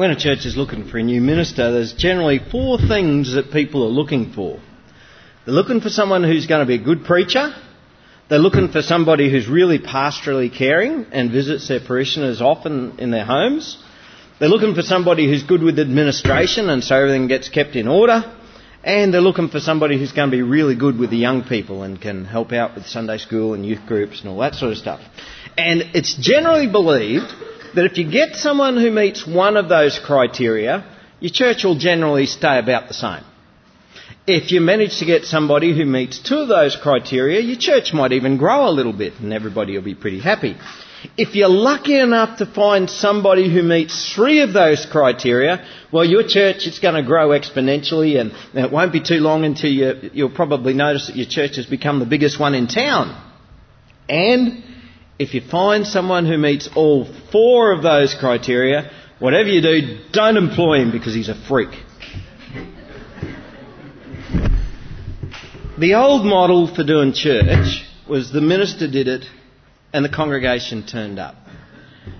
when a church is looking for a new minister, there's generally four things that people are looking for. They're looking for someone who's going to be a good preacher. They're looking for somebody who's really pastorally caring and visits their parishioners often in their homes. They're looking for somebody who's good with administration and so everything gets kept in order. And they're looking for somebody who's going to be really good with the young people and can help out with Sunday school and youth groups and all that sort of stuff. And it's generally believed that if you get someone who meets one of those criteria, your church will generally stay about the same. If you manage to get somebody who meets two of those criteria, your church might even grow a little bit and everybody will be pretty happy. If you're lucky enough to find somebody who meets three of those criteria, well, your church is going to grow exponentially and it won't be too long until you, you'll probably notice that your church has become the biggest one in town. And if you find someone who meets all four of those criteria, whatever you do, don't employ him because he's a freak. The old model for doing church was the minister did it and the congregation turned up.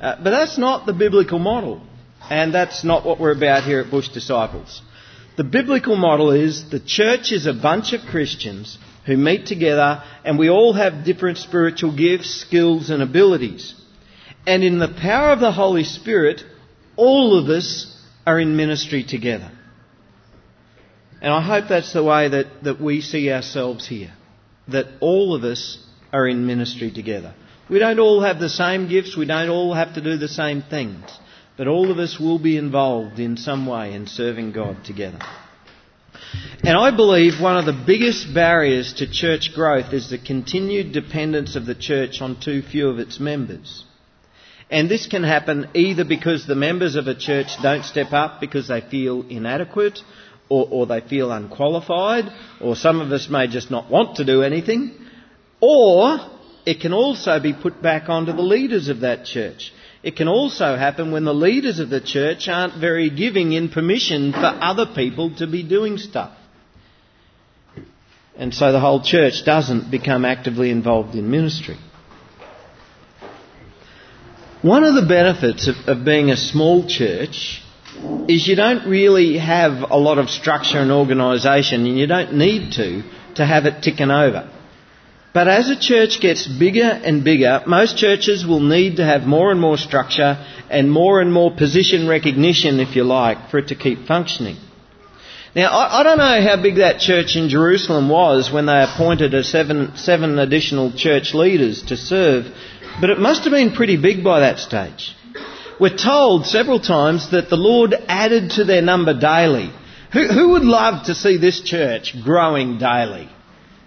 Uh, but that's not the biblical model. And that's not what we're about here at Bush Disciples. The biblical model is the church is a bunch of Christians who meet together and we all have different spiritual gifts, skills and abilities. And in the power of the Holy Spirit, all of us are in ministry together. And I hope that's the way that, that we see ourselves here. That all of us are in ministry together. We don't all have the same gifts, we don't all have to do the same things, but all of us will be involved in some way in serving God together. And I believe one of the biggest barriers to church growth is the continued dependence of the church on too few of its members. And this can happen either because the members of a church don't step up because they feel inadequate or, or, they feel unqualified, or some of us may just not want to do anything, or it can also be put back onto the leaders of that church. It can also happen when the leaders of the church aren't very giving in permission for other people to be doing stuff. And so the whole church doesn't become actively involved in ministry. One of the benefits of, of being a small church is you don't really have a lot of structure and organisation and you don't need to to have it ticking over. But as a church gets bigger and bigger, most churches will need to have more and more structure and more and more position recognition, if you like, for it to keep functioning. Now, I, I don't know how big that church in Jerusalem was when they appointed seven, seven additional church leaders to serve, but it must have been pretty big by that stage. We're told several times that the Lord added to their number daily. Who, who would love to see this church growing daily?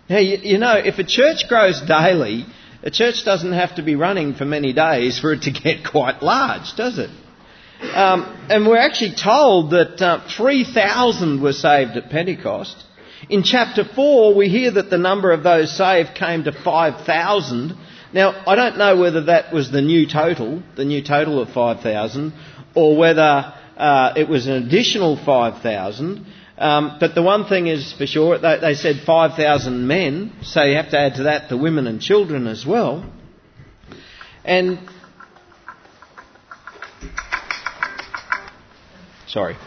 Now, you, you know, if a church grows daily, a church doesn't have to be running for many days for it to get quite large, does it? Um, and we're actually told that uh, 3,000 were saved at Pentecost. In chapter 4, we hear that the number of those saved came to 5,000. Now, I don't know whether that was the new total, the new total of 5,000, or whether uh, it was an additional 5,000. Um, but the one thing is for sure, they, they said 5,000 men, so you have to add to that the women and children as well. And sorry,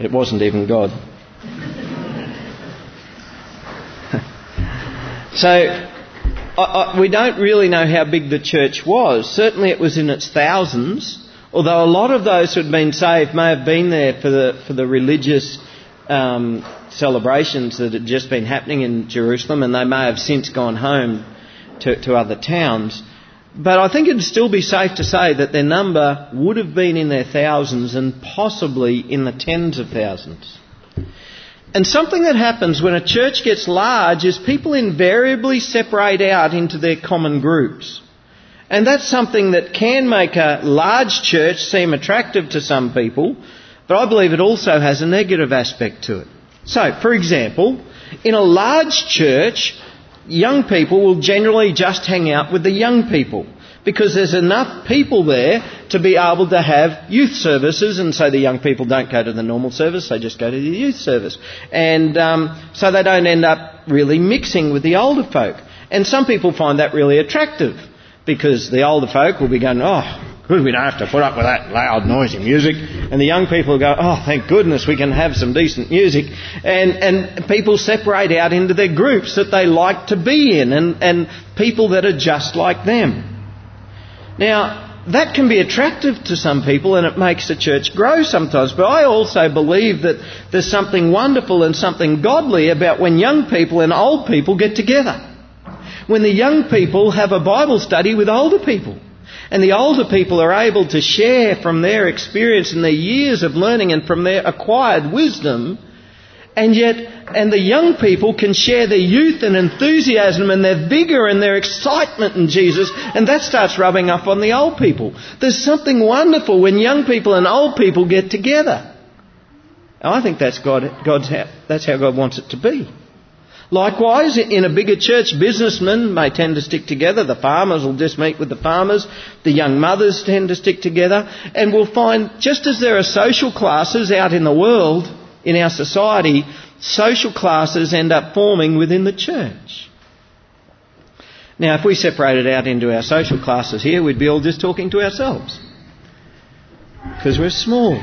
it wasn't even God. so I, I, we don't really know how big the church was. Certainly, it was in its thousands. Although a lot of those who had been saved may have been there for the, for the religious um, celebrations that had just been happening in Jerusalem, and they may have since gone home to, to other towns. But I think it'd still be safe to say that their number would have been in their thousands and possibly in the tens of thousands. And something that happens when a church gets large is people invariably separate out into their common groups. And that's something that can make a large church seem attractive to some people, but I believe it also has a negative aspect to it. So, for example, in a large church, young people will generally just hang out with the young people because there's enough people there to be able to have youth services, and so the young people don't go to the normal service, they just go to the youth service. And um, so they don't end up really mixing with the older folk. And some people find that really attractive because the older folk will be going, oh, Good, we don't have to put up with that loud, noisy music. And the young people go, oh, thank goodness we can have some decent music. And, and people separate out into their groups that they like to be in and, and people that are just like them. Now, that can be attractive to some people and it makes the church grow sometimes. But I also believe that there's something wonderful and something godly about when young people and old people get together. When the young people have a Bible study with older people. And the older people are able to share from their experience and their years of learning and from their acquired wisdom and yet, and the young people can share their youth and enthusiasm and their vigour and their excitement in Jesus, and that starts rubbing up on the old people. There's something wonderful when young people and old people get together. I think that's God, God's how, that's how God wants it to be. Likewise, in a bigger church, businessmen may tend to stick together. The farmers will just meet with the farmers. The young mothers tend to stick together. And we'll find, just as there are social classes out in the world, in our society, social classes end up forming within the church. Now, if we separated out into our social classes here, we'd be all just talking to ourselves. Because we're small.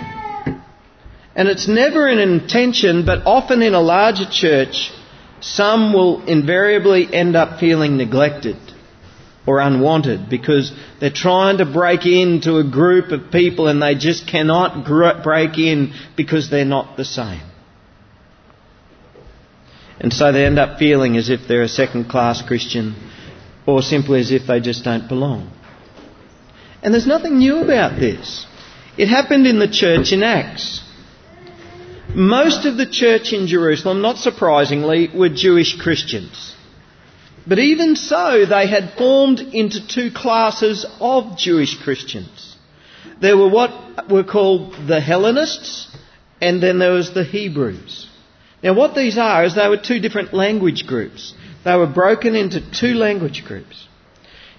And it's never an intention, but often in a larger church, some will invariably end up feeling neglected or unwanted because they're trying to break into a group of people and they just cannot break in because they're not the same. And so they end up feeling as if they're a second class Christian or simply as if they just don't belong. And there's nothing new about this. It happened in the church in Acts. Most of the church in Jerusalem, not surprisingly, were Jewish Christians. But even so, they had formed into two classes of Jewish Christians. There were what were called the Hellenists, and then there was the Hebrews. Now, what these are is they were two different language groups. They were broken into two language groups.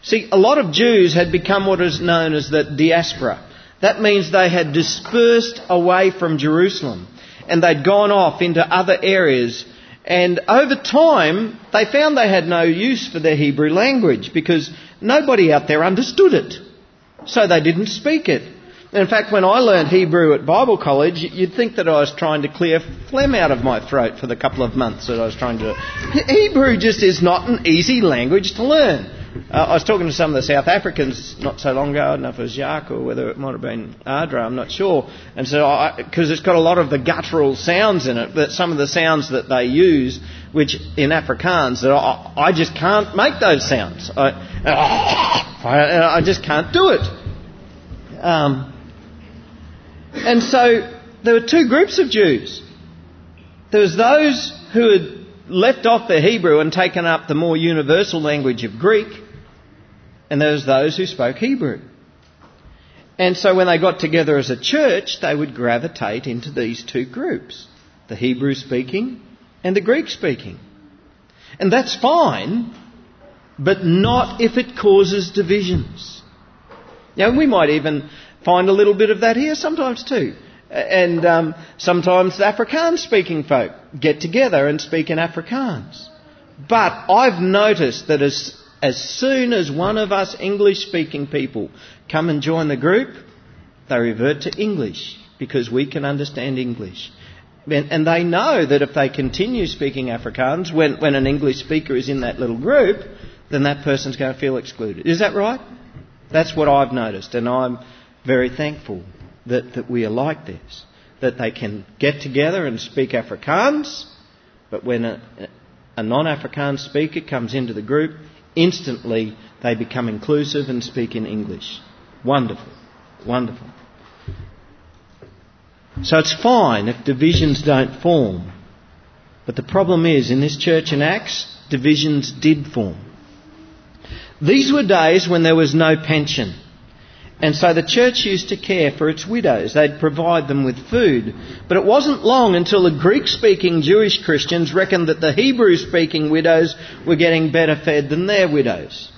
See, a lot of Jews had become what is known as the diaspora. That means they had dispersed away from Jerusalem and they'd gone off into other areas and over time, they found they had no use for their Hebrew language because nobody out there understood it. So they didn't speak it. In fact, when I learned Hebrew at Bible college, you'd think that I was trying to clear phlegm out of my throat for the couple of months that I was trying to. Hebrew just is not an easy language to learn. Uh, I was talking to some of the South Africans not so long ago. I don't know if it was Jacques or whether it might have been Adra, I'm not sure. And so, because it's got a lot of the guttural sounds in it, but some of the sounds that they use, which in Afrikaans, that I, I just can't make those sounds. I, I, I just can't do it. Um, and so, there were two groups of Jews. There was those who had left off the Hebrew and taken up the more universal language of Greek, and there was those who spoke Hebrew. And so when they got together as a church, they would gravitate into these two groups the Hebrew speaking and the Greek speaking. And that's fine, but not if it causes divisions. Now, we might even find a little bit of that here sometimes too. And um, sometimes Afrikaans speaking folk get together and speak in Afrikaans. But I've noticed that as, as soon as one of us English speaking people come and join the group, they revert to English because we can understand English. And they know that if they continue speaking Afrikaans, when, when an English speaker is in that little group, then that person's going to feel excluded. Is that right? That's what I've noticed, and I'm very thankful that, that we are like this. That they can get together and speak Afrikaans, but when a, a non Afrikaans speaker comes into the group, instantly they become inclusive and speak in English. Wonderful. Wonderful. So it's fine if divisions don't form. But the problem is, in this church in Acts, divisions did form. These were days when there was no pension. And so the church used to care for its widows. They'd provide them with food. But it wasn't long until the Greek speaking Jewish Christians reckoned that the Hebrew speaking widows were getting better fed than their widows.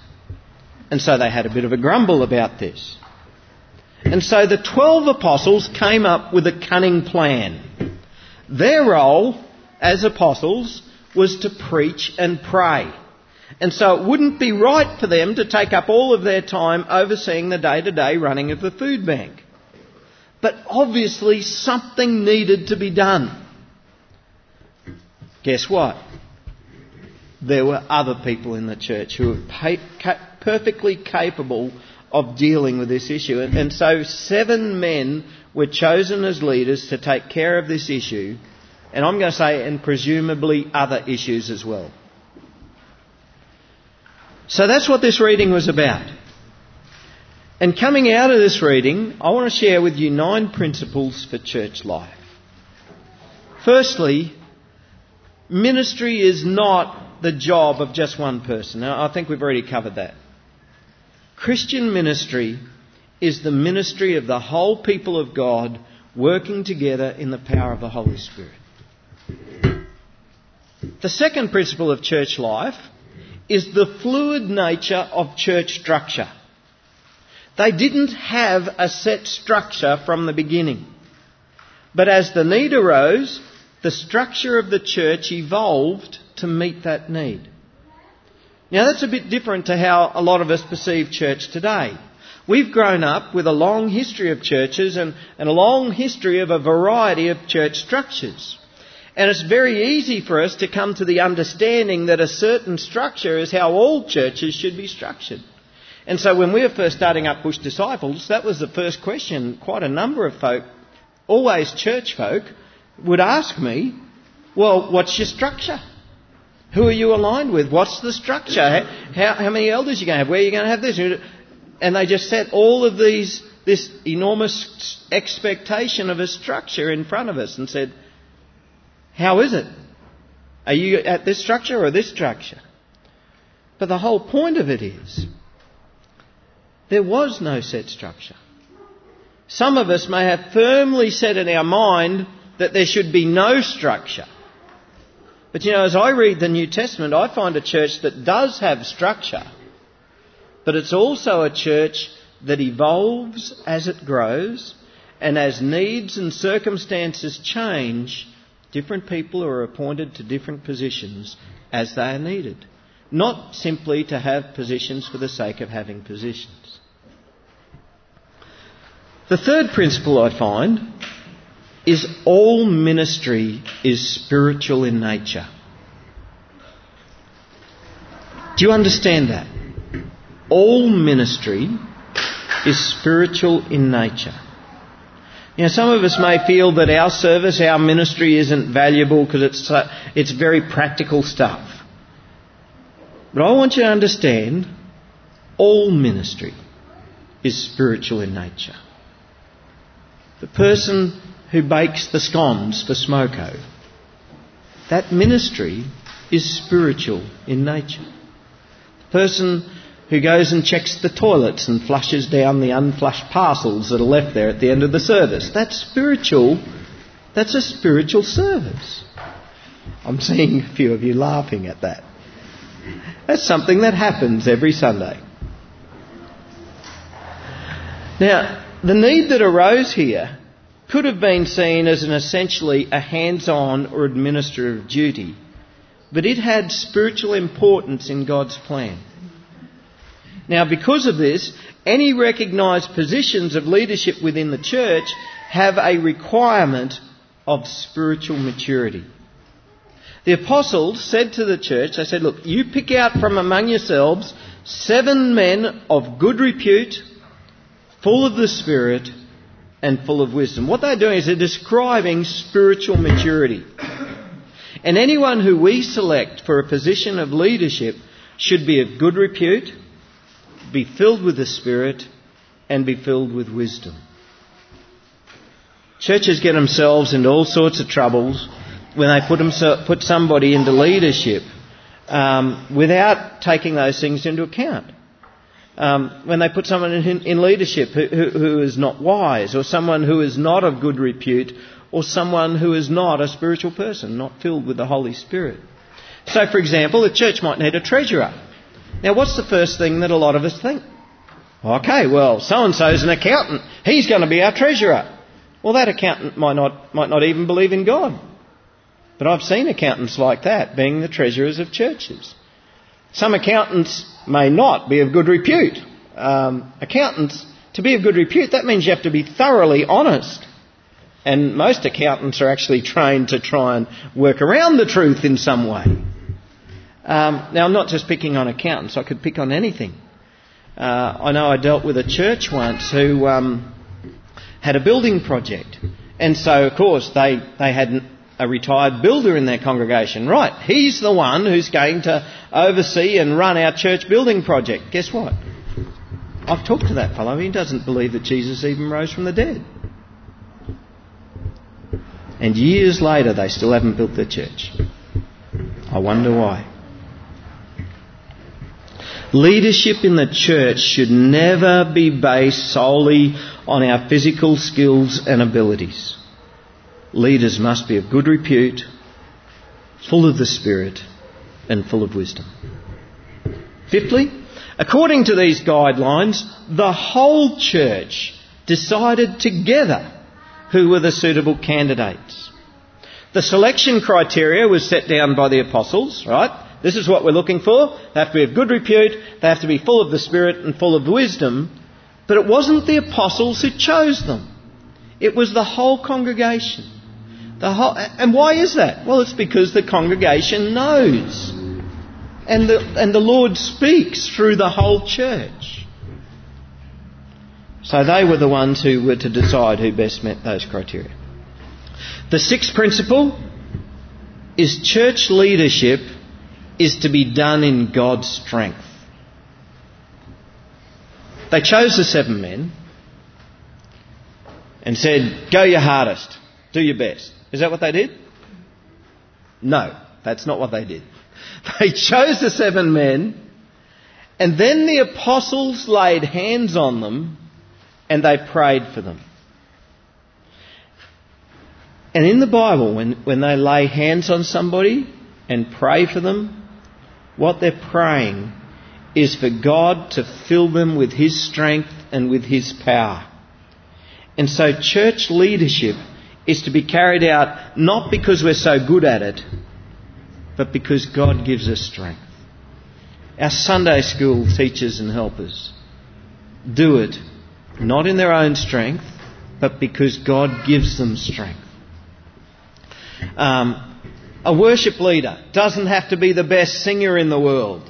And so they had a bit of a grumble about this. And so the twelve apostles came up with a cunning plan. Their role as apostles was to preach and pray. And so it wouldn't be right for them to take up all of their time overseeing the day to day running of the food bank. But obviously something needed to be done. Guess what? There were other people in the church who were perfectly capable of dealing with this issue. And, and so seven men were chosen as leaders to take care of this issue. And I'm going to say, and presumably other issues as well. So that's what this reading was about. And coming out of this reading, I want to share with you nine principles for church life. Firstly, ministry is not the job of just one person. Now, I think we've already covered that. Christian ministry is the ministry of the whole people of God working together in the power of the Holy Spirit. The second principle of church life is the fluid nature of church structure. They didn't have a set structure from the beginning. But as the need arose, the structure of the church evolved to meet that need. Now that's a bit different to how a lot of us perceive church today. We've grown up with a long history of churches and, and a long history of a variety of church structures. And it's very easy for us to come to the understanding that a certain structure is how all churches should be structured. And so when we were first starting up Bush Disciples, that was the first question quite a number of folk, always church folk, would ask me, well, what's your structure? Who are you aligned with? What's the structure? How, how many elders are you going to have? Where are you going to have this? And they just set all of these, this enormous expectation of a structure in front of us and said, how is it? Are you at this structure or this structure? But the whole point of it is there was no set structure. Some of us may have firmly set in our mind that there should be no structure. But you know, as I read the New Testament, I find a church that does have structure, but it's also a church that evolves as it grows, and as needs and circumstances change, Different people are appointed to different positions as they are needed, not simply to have positions for the sake of having positions. The third principle I find is all ministry is spiritual in nature. Do you understand that? All ministry is spiritual in nature. You know, some of us may feel that our service, our ministry isn't valuable because it's, uh, it's very practical stuff. But I want you to understand all ministry is spiritual in nature. The person who bakes the scones for Smoko, that ministry is spiritual in nature. The person who goes and checks the toilets and flushes down the unflushed parcels that are left there at the end of the service. That's spiritual. That's a spiritual service. I'm seeing a few of you laughing at that. That's something that happens every Sunday. Now, the need that arose here could have been seen as an essentially a hands-on or administrative duty, but it had spiritual importance in God's plan. Now, because of this, any recognised positions of leadership within the church have a requirement of spiritual maturity. The apostles said to the church, they said, look, you pick out from among yourselves seven men of good repute, full of the Spirit, and full of wisdom. What they're doing is they're describing spiritual maturity. And anyone who we select for a position of leadership should be of good repute, be filled with the Spirit and be filled with wisdom. Churches get themselves into all sorts of troubles when they put, put somebody into leadership um, without taking those things into account. Um, when they put someone in, in leadership who, who, is not wise, or someone who is not of good repute, or someone who is not a spiritual person, not filled with the Holy Spirit. So, for example, the church might need a treasurer. Now, what's the first thing that a lot of us think? Okay, well, so and so's an accountant. He's going to be our treasurer. Well, that accountant might not, might not even believe in God. But I've seen accountants like that being the treasurers of churches. Some accountants may not be of good repute. Um, accountants, to be of good repute, that means you have to be thoroughly honest. And most accountants are actually trained to try and work around the truth in some way. Um, now, I'm not just picking on accountants, I could pick on anything. Uh, I know I dealt with a church once who um, had a building project. And so, of course, they, they had a retired builder in their congregation. Right, he's the one who's going to oversee and run our church building project. Guess what? I've talked to that fellow. He doesn't believe that Jesus even rose from the dead. And years later, they still haven't built their church. I wonder why. Leadership in the church should never be based solely on our physical skills and abilities. Leaders must be of good repute, full of the Spirit, and full of wisdom. Fifthly, according to these guidelines, the whole church decided together who were the suitable candidates. The selection criteria was set down by the apostles, right? This is what we're looking for. They have to be of good repute. They have to be full of the Spirit and full of wisdom. But it wasn't the apostles who chose them. It was the whole congregation. The whole, and why is that? Well, it's because the congregation knows. And the, and the Lord speaks through the whole church. So they were the ones who were to decide who best met those criteria. The sixth principle is church leadership is to be done in God's strength. They chose the seven men and said, Go your hardest, do your best. Is that what they did? No, that's not what they did. They chose the seven men, and then the apostles laid hands on them and they prayed for them. And in the Bible, when, when they lay hands on somebody and pray for them, what they're praying is for God to fill them with His strength and with His power. And so church leadership is to be carried out not because we're so good at it, but because God gives us strength. Our Sunday school teachers and helpers do it not in their own strength, but because God gives them strength. Um, a worship leader doesn't have to be the best singer in the world.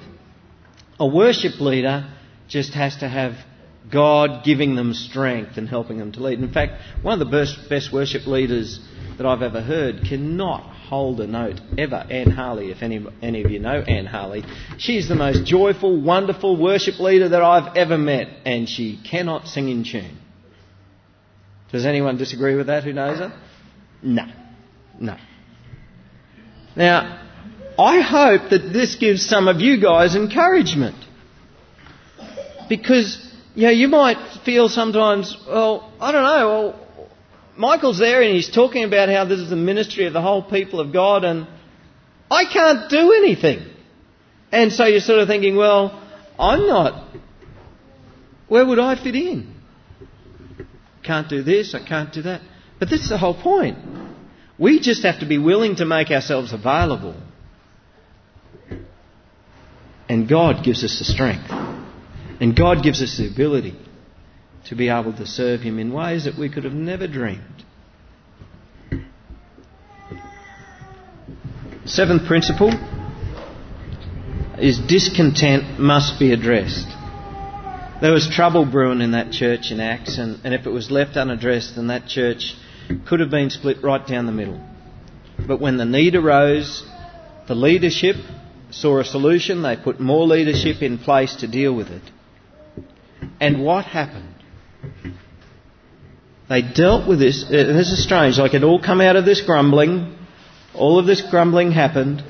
A worship leader just has to have God giving them strength and helping them to lead. In fact, one of the best, worship leaders that I've ever heard cannot hold a note ever. Anne Harley, if any, any of you know Anne Harley, she's the most joyful, wonderful worship leader that I've ever met, and she cannot sing in tune. Does anyone disagree with that who knows her? No. No. Now, I hope that this gives some of you guys encouragement. Because, you know, you might feel sometimes, well, I don't know, well, Michael's there and he's talking about how this is the ministry of the whole people of God and I can't do anything. And so you're sort of thinking, well, I'm not, where would I fit in? Can't do this, I can't do that. But this is the whole point. We just have to be willing to make ourselves available. And God gives us the strength. And God gives us the ability to be able to serve Him in ways that we could have never dreamed. Seventh principle is discontent must be addressed. There was trouble brewing in that church in Acts, and, and if it was left unaddressed, then that church could have been split right down the middle. But when the need arose, the leadership saw a solution. They put more leadership in place to deal with it. And what happened? They dealt with this. Uh, this is strange. Like it all come out of this grumbling. All of this grumbling happened.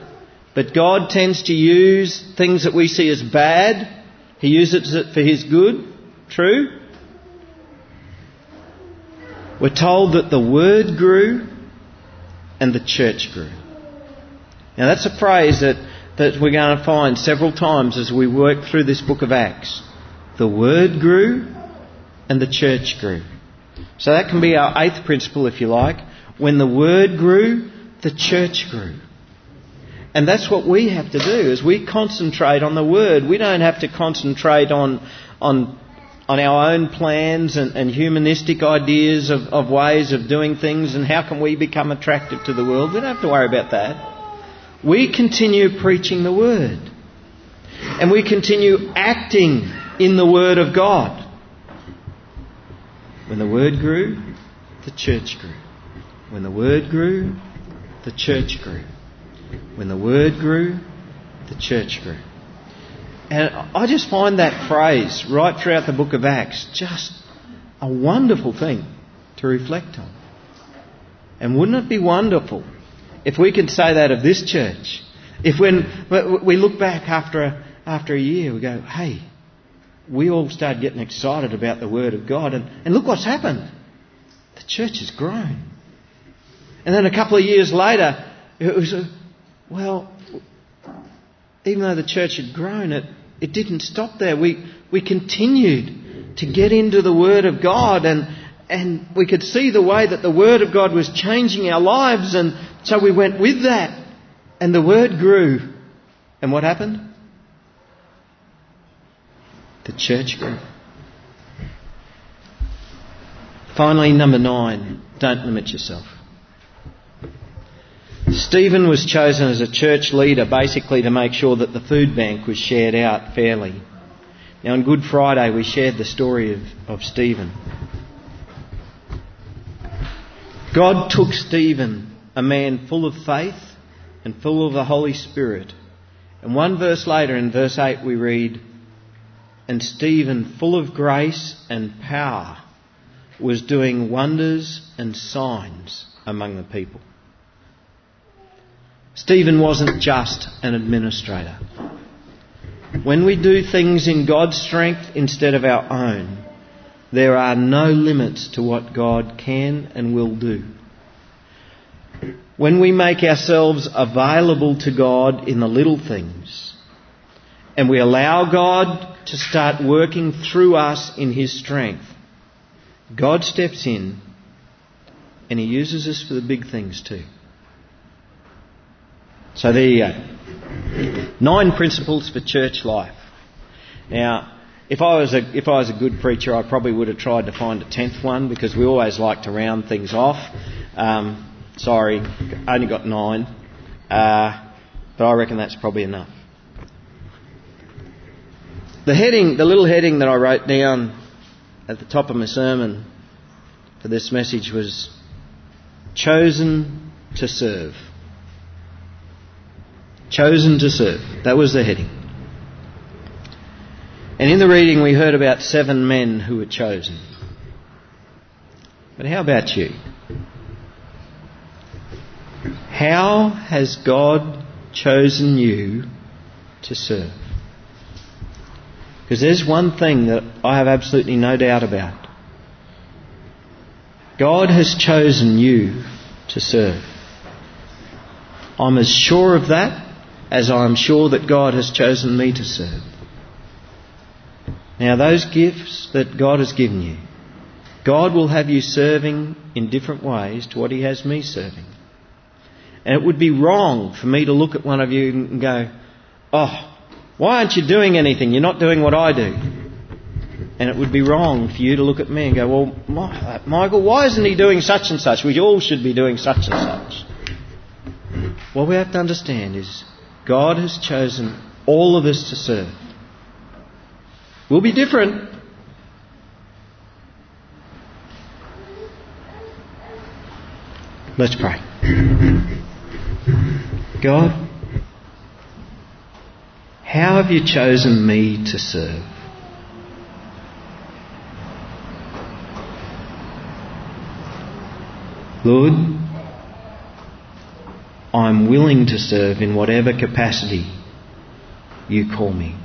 But God tends to use things that we see as bad. He uses it for His good. True. We're told that the word grew and the church grew. Now that's a phrase that, that we're going to find several times as we work through this book of Acts. The word grew and the church grew. So that can be our eighth principle, if you like. When the word grew, the church grew. And that's what we have to do is we concentrate on the word. We don't have to concentrate on on on our own plans and, and humanistic ideas of, of ways of doing things and how can we become attractive to the world. We don't have to worry about that. We continue preaching the word. And we continue acting in the word of God. When the word grew, the church grew. When the word grew, the church grew. When the word grew, the church grew. And I just find that phrase right throughout the book of Acts just a wonderful thing to reflect on. And wouldn't it be wonderful if we could say that of this church? If when we look back after a, after a year, we go, hey, we all started getting excited about the Word of God, and, and look what's happened. The church has grown. And then a couple of years later, it was, a, well, even though the church had grown, it, it didn't stop there. We, we continued to get into the Word of God and, and we could see the way that the Word of God was changing our lives and so we went with that and the Word grew. And what happened? The church grew. Finally, number nine, don't limit yourself. Stephen was chosen as a church leader basically to make sure that the food bank was shared out fairly. Now, on Good Friday, we shared the story of, of Stephen. God took Stephen, a man full of faith and full of the Holy Spirit. And one verse later, in verse 8, we read, And Stephen, full of grace and power, was doing wonders and signs among the people. Stephen wasn't just an administrator. When we do things in God's strength instead of our own, there are no limits to what God can and will do. When we make ourselves available to God in the little things, and we allow God to start working through us in His strength, God steps in and He uses us for the big things too. So there you go. Nine principles for church life. Now, if I was a if I was a good preacher, I probably would have tried to find a tenth one because we always like to round things off. Um, sorry, only got nine, uh, but I reckon that's probably enough. The heading, the little heading that I wrote down at the top of my sermon for this message was chosen to serve. Chosen to serve. That was the heading. And in the reading, we heard about seven men who were chosen. But how about you? How has God chosen you to serve? Because there's one thing that I have absolutely no doubt about. God has chosen you to serve. I'm as sure of that as I am sure that God has chosen me to serve. Now, those gifts that God has given you, God will have you serving in different ways to what He has me serving. And it would be wrong for me to look at one of you and go, Oh, why aren't you doing anything? You're not doing what I do. And it would be wrong for you to look at me and go, Well, Michael, why isn't he doing such and such? We all should be doing such and such. What we have to understand is God has chosen all of us to serve. We'll be different. Let's pray. God, how have you chosen me to serve? Lord, I'm willing to serve in whatever capacity you call me.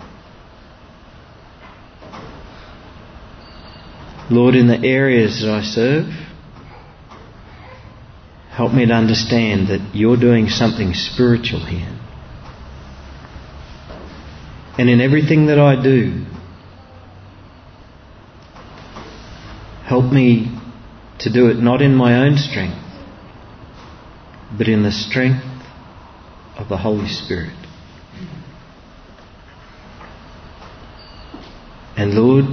Lord, in the areas that I serve, help me to understand that you're doing something spiritual here. And in everything that I do, help me to do it not in my own strength, but in the strength of the Holy Spirit. And Lord,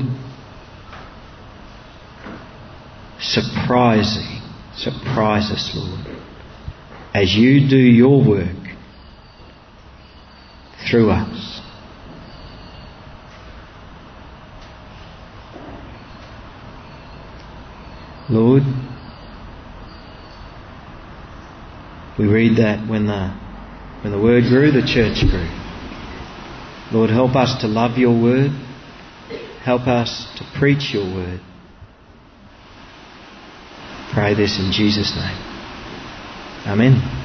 surprising, surprise us, Lord, as you do your work through us. Lord, we read that when the, when the word grew, the church grew. Lord, help us to love your word. Help us to preach your word. Pray this in Jesus' name. Amen.